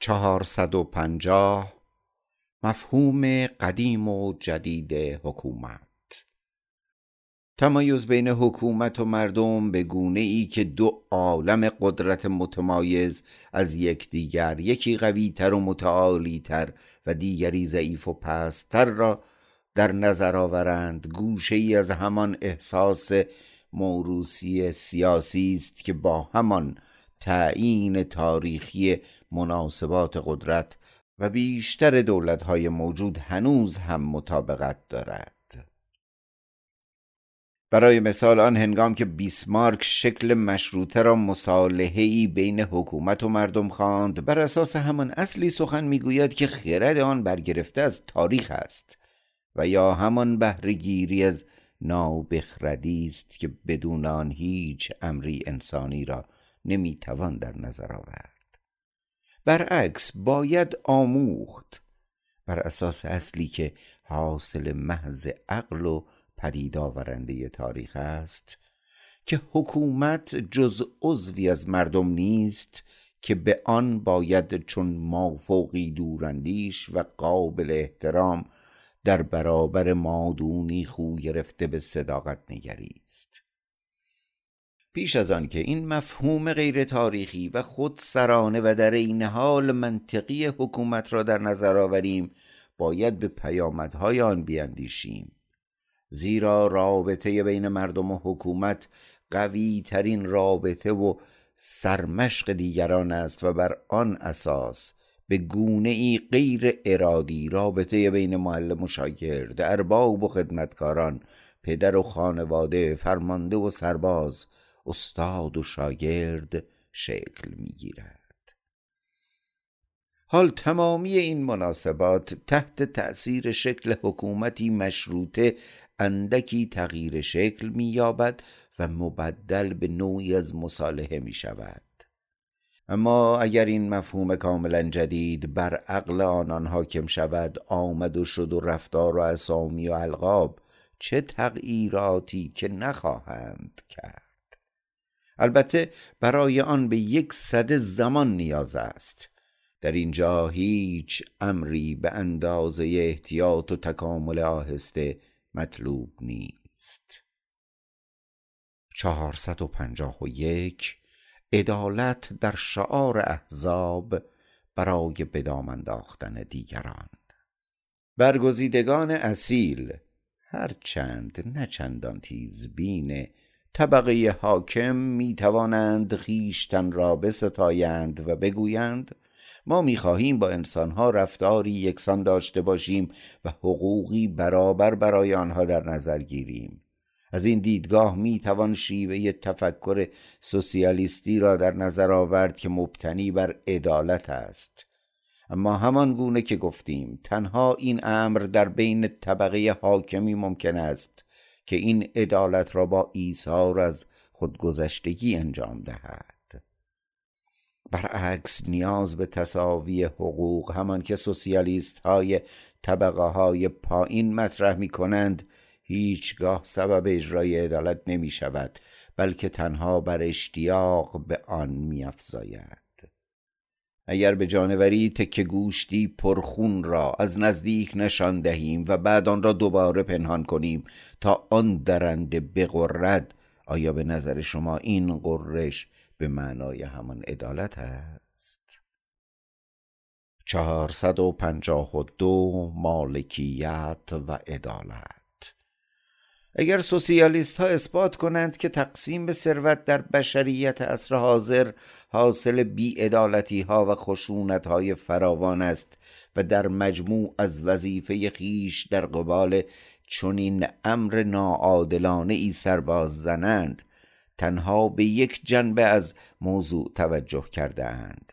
چهارصد و پنجاه مفهوم قدیم و جدید حکومت. تمایز بین حکومت و مردم به گونه ای که دو عالم قدرت متمایز از یکدیگر یکی قویتر و متعالیتر و دیگری ضعیف و پستتر را در نظر آورند. گوشه ای از همان احساس موروسی سیاسی است که با همان تعیین تاریخی مناسبات قدرت و بیشتر دولتهای موجود هنوز هم مطابقت دارد. برای مثال آن هنگام که بیسمارک شکل مشروطه را مصالحه بین حکومت و مردم خواند بر اساس همان اصلی سخن می‌گوید که خرد آن برگرفته از تاریخ است و یا همان بهرهگیری از نابخردی است که بدون آن هیچ امری انسانی را نمی‌توان در نظر آورد. برعکس باید آموخت. بر اساس اصلی که حاصل محض عقل و پدید آورنده تاریخ است که حکومت جز عضوی از مردم نیست که به آن باید چون مافوقی دوراندیش و قابل احترام در برابر مادونی خو گرفته به صداقت نگریست. پیش از آن که این مفهوم غیر تاریخی و خود سرانه و در این حال منطقی حکومت را در نظر آوریم باید به پیامدهای آن بیاندیشیم زیرا رابطه بین مردم و حکومت قوی ترین رابطه و سرمشق دیگران است و بر آن اساس به گونه ای غیر ارادی رابطه بین معلم و شاگرد ارباب و خدمتکاران پدر و خانواده فرمانده و سرباز استاد و شاگرد شکل می‌گیرد. حال تمامی این مناسبات تحت تأثیر شکل حکومتی مشروطه اندکی تغییر شکل مییابد و مبدل به نوعی از مصالحه می شود اما اگر این مفهوم کاملا جدید بر عقل آنان حاکم شود آمد و شد و رفتار و اسامی و القاب چه تغییراتی که نخواهند کرد؟ البته برای آن به یک صد زمان نیاز است. در اینجا هیچ امری به اندازه احتیاط و تکامل آهسته مطلوب نیست. چهارصد و پنجاه و یک عدالت در شعار احزاب برای بدام انداختن دیگران. برگزیدگان اصیل هرچند نه چندان تیزبین طبقه حاکم می توانند خیشتن را بستایند و بگویند ما می‌خواهیم با انسانها رفتاری یکسان داشته باشیم و حقوقی برابر برای آنها در نظر گیریم. از این دیدگاه می توان شیوه تفکر سوسیالیستی را در نظر آورد که مبتنی بر عدالت است. اما همان گونه که گفتیم تنها این امر در بین طبقه حاکمی ممکن است. که این عدالت را با ایثار از خودگذشتگی انجام دهد برعکس نیاز به تصاوی حقوق همان که سوسیالیست های طبقه های پایین مطرح می کنند هیچگاه سبب اجرای عدالت نمی شود بلکه تنها بر اشتیاق به آن می افزاید. اگر به جانوری تک گوشتی پرخون را از نزدیک نشان دهیم و بعد آن را دوباره پنهان کنیم تا آن درنده بقرد آیا به نظر شما این قرش به معنای همان عدالت است؟ چهارصد و پنجاه و دو مالکیت و عدالت اگر سوسیالیست ها اثبات کنند که تقسیم ثروت در بشریت عصر حاضر حاصل بیعدالتی ها و خشونت های فراوان است و در مجموع از وظیفه خیش در قبال چنین امر ناعادلانه ای سرباز زنند تنها به یک جنبه از موضوع توجه کرده اند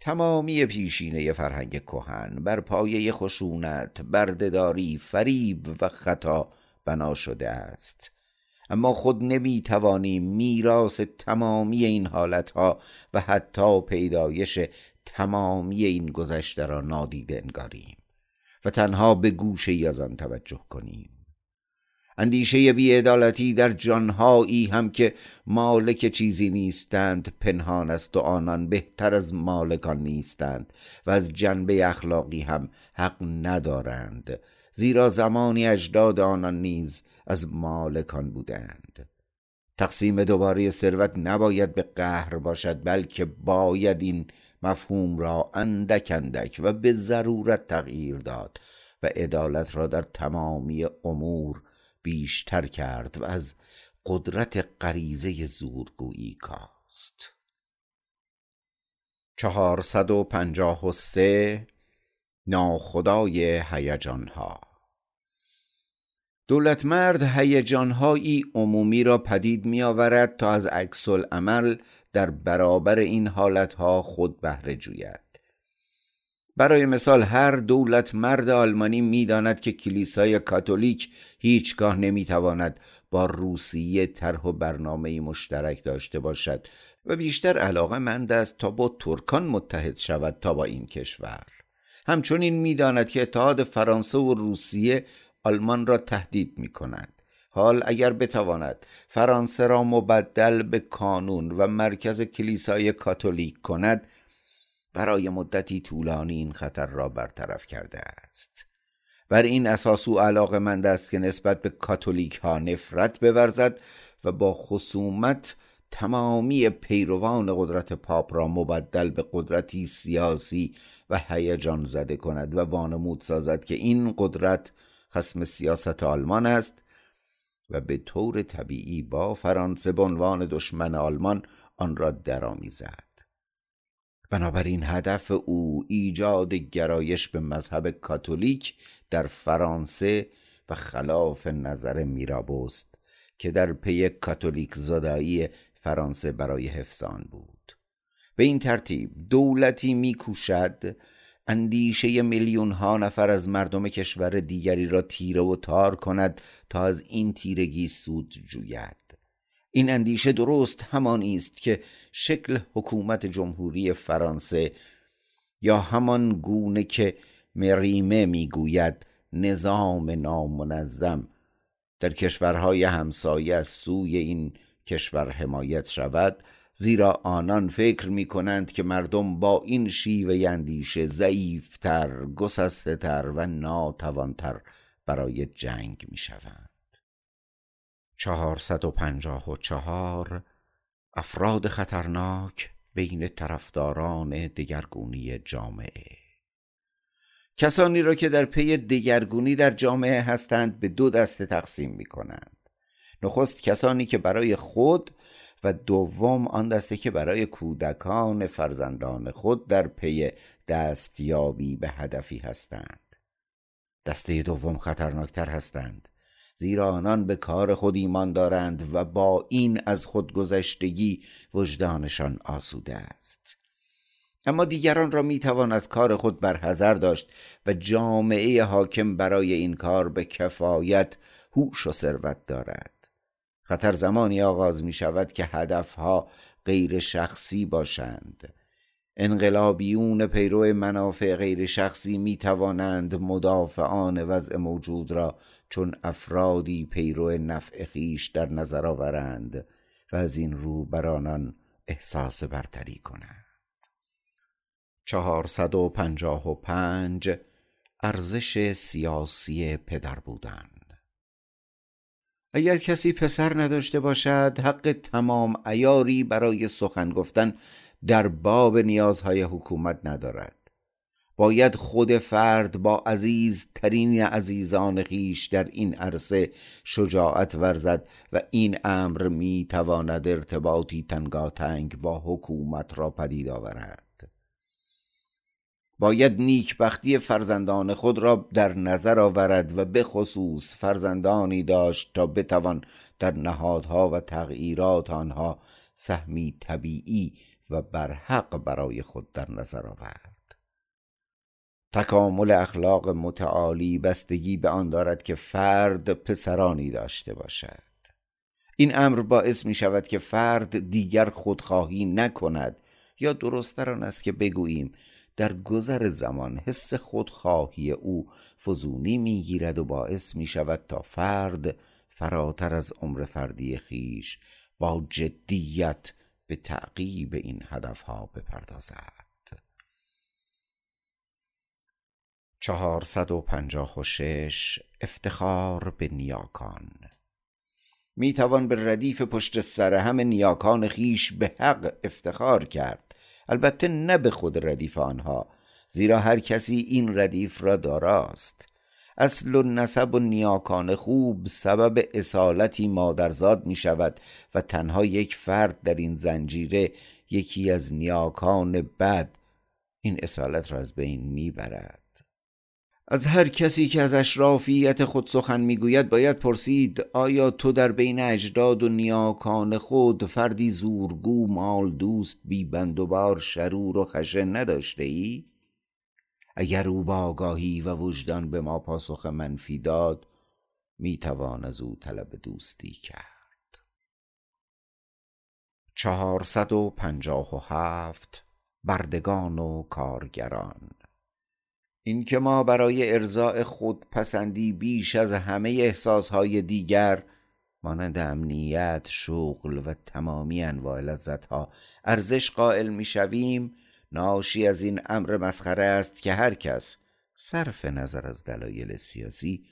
تمامی پیشینه فرهنگ کهن بر پایه خشونت بردهداری فریب و خطا بنا شده است. اما خود نمی توانیم میراث تمامی این حالتها و حتی پیدایش تمامی این گذشته را نادیده انگاریم و تنها به گوشه از آن توجه کنیم. اندیشه بیعدالتی در جانهایی هم که مالک چیزی نیستند پنهان است و آنان بهتر از مالکان نیستند و از جنبه اخلاقی هم حق ندارند. زیرا زمانی اجداد آنان نیز از مالکان بودند. تقسیم دوباره ثروت نباید به قهر باشد بلکه باید این مفهوم را اندک اندک و به ضرورت تغییر داد و عدالت را در تمامی امور بیشتر کرد و از قدرت غریزه زورگویی کاست. 453 ناخدای هیجانها. دولتمرد هیجانهایی عمومی را پدید می آورد تا از عکس عمل در برابر این حالتها خود بهره جوید. برای مثال هر دولت مرد آلمانی می‌داند که کلیسای کاتولیک هیچگاه نمی‌تواند با روسیه طرح و برنامه مشترک داشته باشد و بیشتر علاقه مند است تا با ترکان متحد شود تا با این کشور. همچنین می‌داند که اتحاد فرانسه و روسیه آلمان را تهدید می کند حال اگر بتواند فرانسه را مبدل به کانون و مرکز کلیسای کاتولیک کند برای مدتی طولانی این خطر را برطرف کرده است. بر این اساس او علاقه مند است که نسبت به کاتولیک ها نفرت بورزد و با خصومت تمامی پیروان قدرت پاپ را مبدل به قدرتی سیاسی و هیجان زده کند و وانمود سازد که این قدرت خسم سیاست آلمان است و به طور طبیعی با فرانسه به عنوان دشمن آلمان آن را درآمیزد. بنابراین هدف او ایجاد گرایش به مذهب کاتولیک در فرانسه و خلاف نظر میرابوست که در پی کاتولیک زدایی فرانسه برای حفظان بود. به این ترتیب دولتی میکوشد اندیشه میلیون ها نفر از مردم کشور دیگری را تیره و تار کند تا از این تیرگی سود جوید. این اندیشه درست همانی است که شکل حکومت جمهوری فرانسه یا همان گونه که مریمه می‌گوید نظام نامنظم در کشورهای همسایه از سوی این کشور حمایت شود زیرا آنان فکر می کنند که مردم با این شیوه اندیشه ضعیفتر، گسسته و ناتوانتر برای جنگ می شوند. چهارصد و پنجاه و چهار افراد خطرناک بین طرفداران دگرگونی جامعه کسانی را که در پی دگرگونی در جامعه هستند به دو دسته تقسیم می کنند نخست کسانی که برای خود و دوم آن دسته که برای کودکان فرزندان خود در پی دستیابی به هدفی هستند. دسته دوم خطرناکتر هستند زیرا آنان به کار خود ایمان دارند و با این از خودگذشتگی وجدانشان آسوده است. اما دیگران را می‌توان از کار خود برحذر داشت و جامعه حاکم برای این کار به کفایت هوش و ثروت دارد. خطر زمانی آغاز می شود که هدفها غیر شخصی باشند. انقلابیون پیرو منافع غیر شخصی می توانند مدافعان وضع موجود را چون افرادی پیرو نفع خیش در نظر آورند و از این رو بر آنان احساس برتری کنند. چهارصد و پنجاه و پنج ارزش سیاسی پدر بودن. اگر کسی پسر نداشته باشد حق تمام ایاری برای سخن گفتن در باب نیازهای حکومت ندارد. باید خود فرد با عزیز ترین عزیزان خیش در این عرصه شجاعت ورزد و این امر می تواند ارتباطی تنگاتنگ با حکومت را پدید آورد. باید نیکبختی فرزندان خود را در نظر آورد و به خصوص فرزندانی داشت تا بتوان در نهادها و تغییرات آنها سهمی طبیعی و برحق برای خود در نظر آورد. تکامل اخلاق متعالی بستگی به آن دارد که فرد پسرانی داشته باشد. این امر باعث می شود که فرد دیگر خودخواهی نکند یا درستتر آن است که بگوییم در گذر زمان حس خودخواهی او فزونی می‌گیرد و باعث می شود تا فرد فراتر از عمر فردی خیش با جدیت به تعقیب این هدفها بپردازد. چهارصد و پنجاه و شش افتخار به نیاکان می توان به ردیف پشت سر هم نیاکان خیش به حق افتخار کرد. البته نه به خود ردیف آنها زیرا هر کسی این ردیف را داراست. اصل و نسب و نیاکان خوب سبب اصالتی مادرزاد می شود و تنها یک فرد در این زنجیره یکی از نیاکان بد این اصالت را از بین می برد از هر کسی که از اشرافیت خود سخن می‌گوید باید پرسید آیا تو در بین اجداد و نیاکان خود فردی زورگو مال دوست بی بند و شرور و خشن نداشته ای؟ اگر او با آگاهی و وجدان به ما پاسخ منفی داد می‌توان از او طلب دوستی کرد چهارصد و پنجاه و هفت بردگان و کارگران اینکه ما برای ارضاء خود پسندی بیش از همه احساسهای دیگر مانند امنیت، شغل و تمامی انواع لذتها ارزش قائل می‌شویم ناشی از این امر مسخره است که هر کس صرف نظر از دلایل سیاسی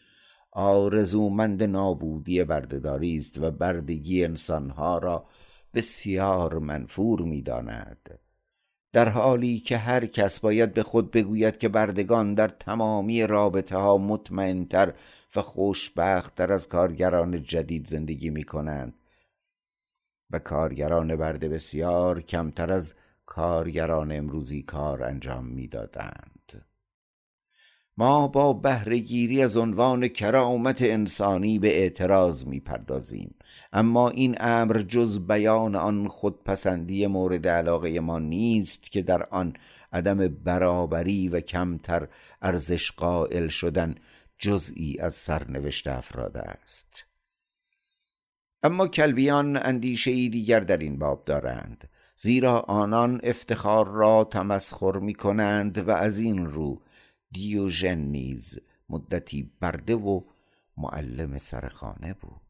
آرزومند نابودی بردهداری است و بردگی انسانها را بسیار منفور می‌داند. در حالی که هر کس باید به خود بگوید که بردگان در تمامی رابطه ها مطمئنتر و خوشبختتر از کارگران جدید زندگی می کنند و کارگران برده بسیار کمتر از کارگران امروزی کار انجام می‌دادند. ما با بهرهگیری از عنوان کرامت انسانی به اعتراض می‌پردازیم. اما این امر جز بیان آن خودپسندی مورد علاقه ما نیست که در آن عدم برابری و کمتر ارزش قائل شدن جزئی از سرنوشت افراد است. اما کلبیان اندیشه ای دیگر در این باب دارند. زیرا آنان افتخار را تمسخر می کنند و از این رو دیوژن نیز مدتی برده و معلم سرخانه بود.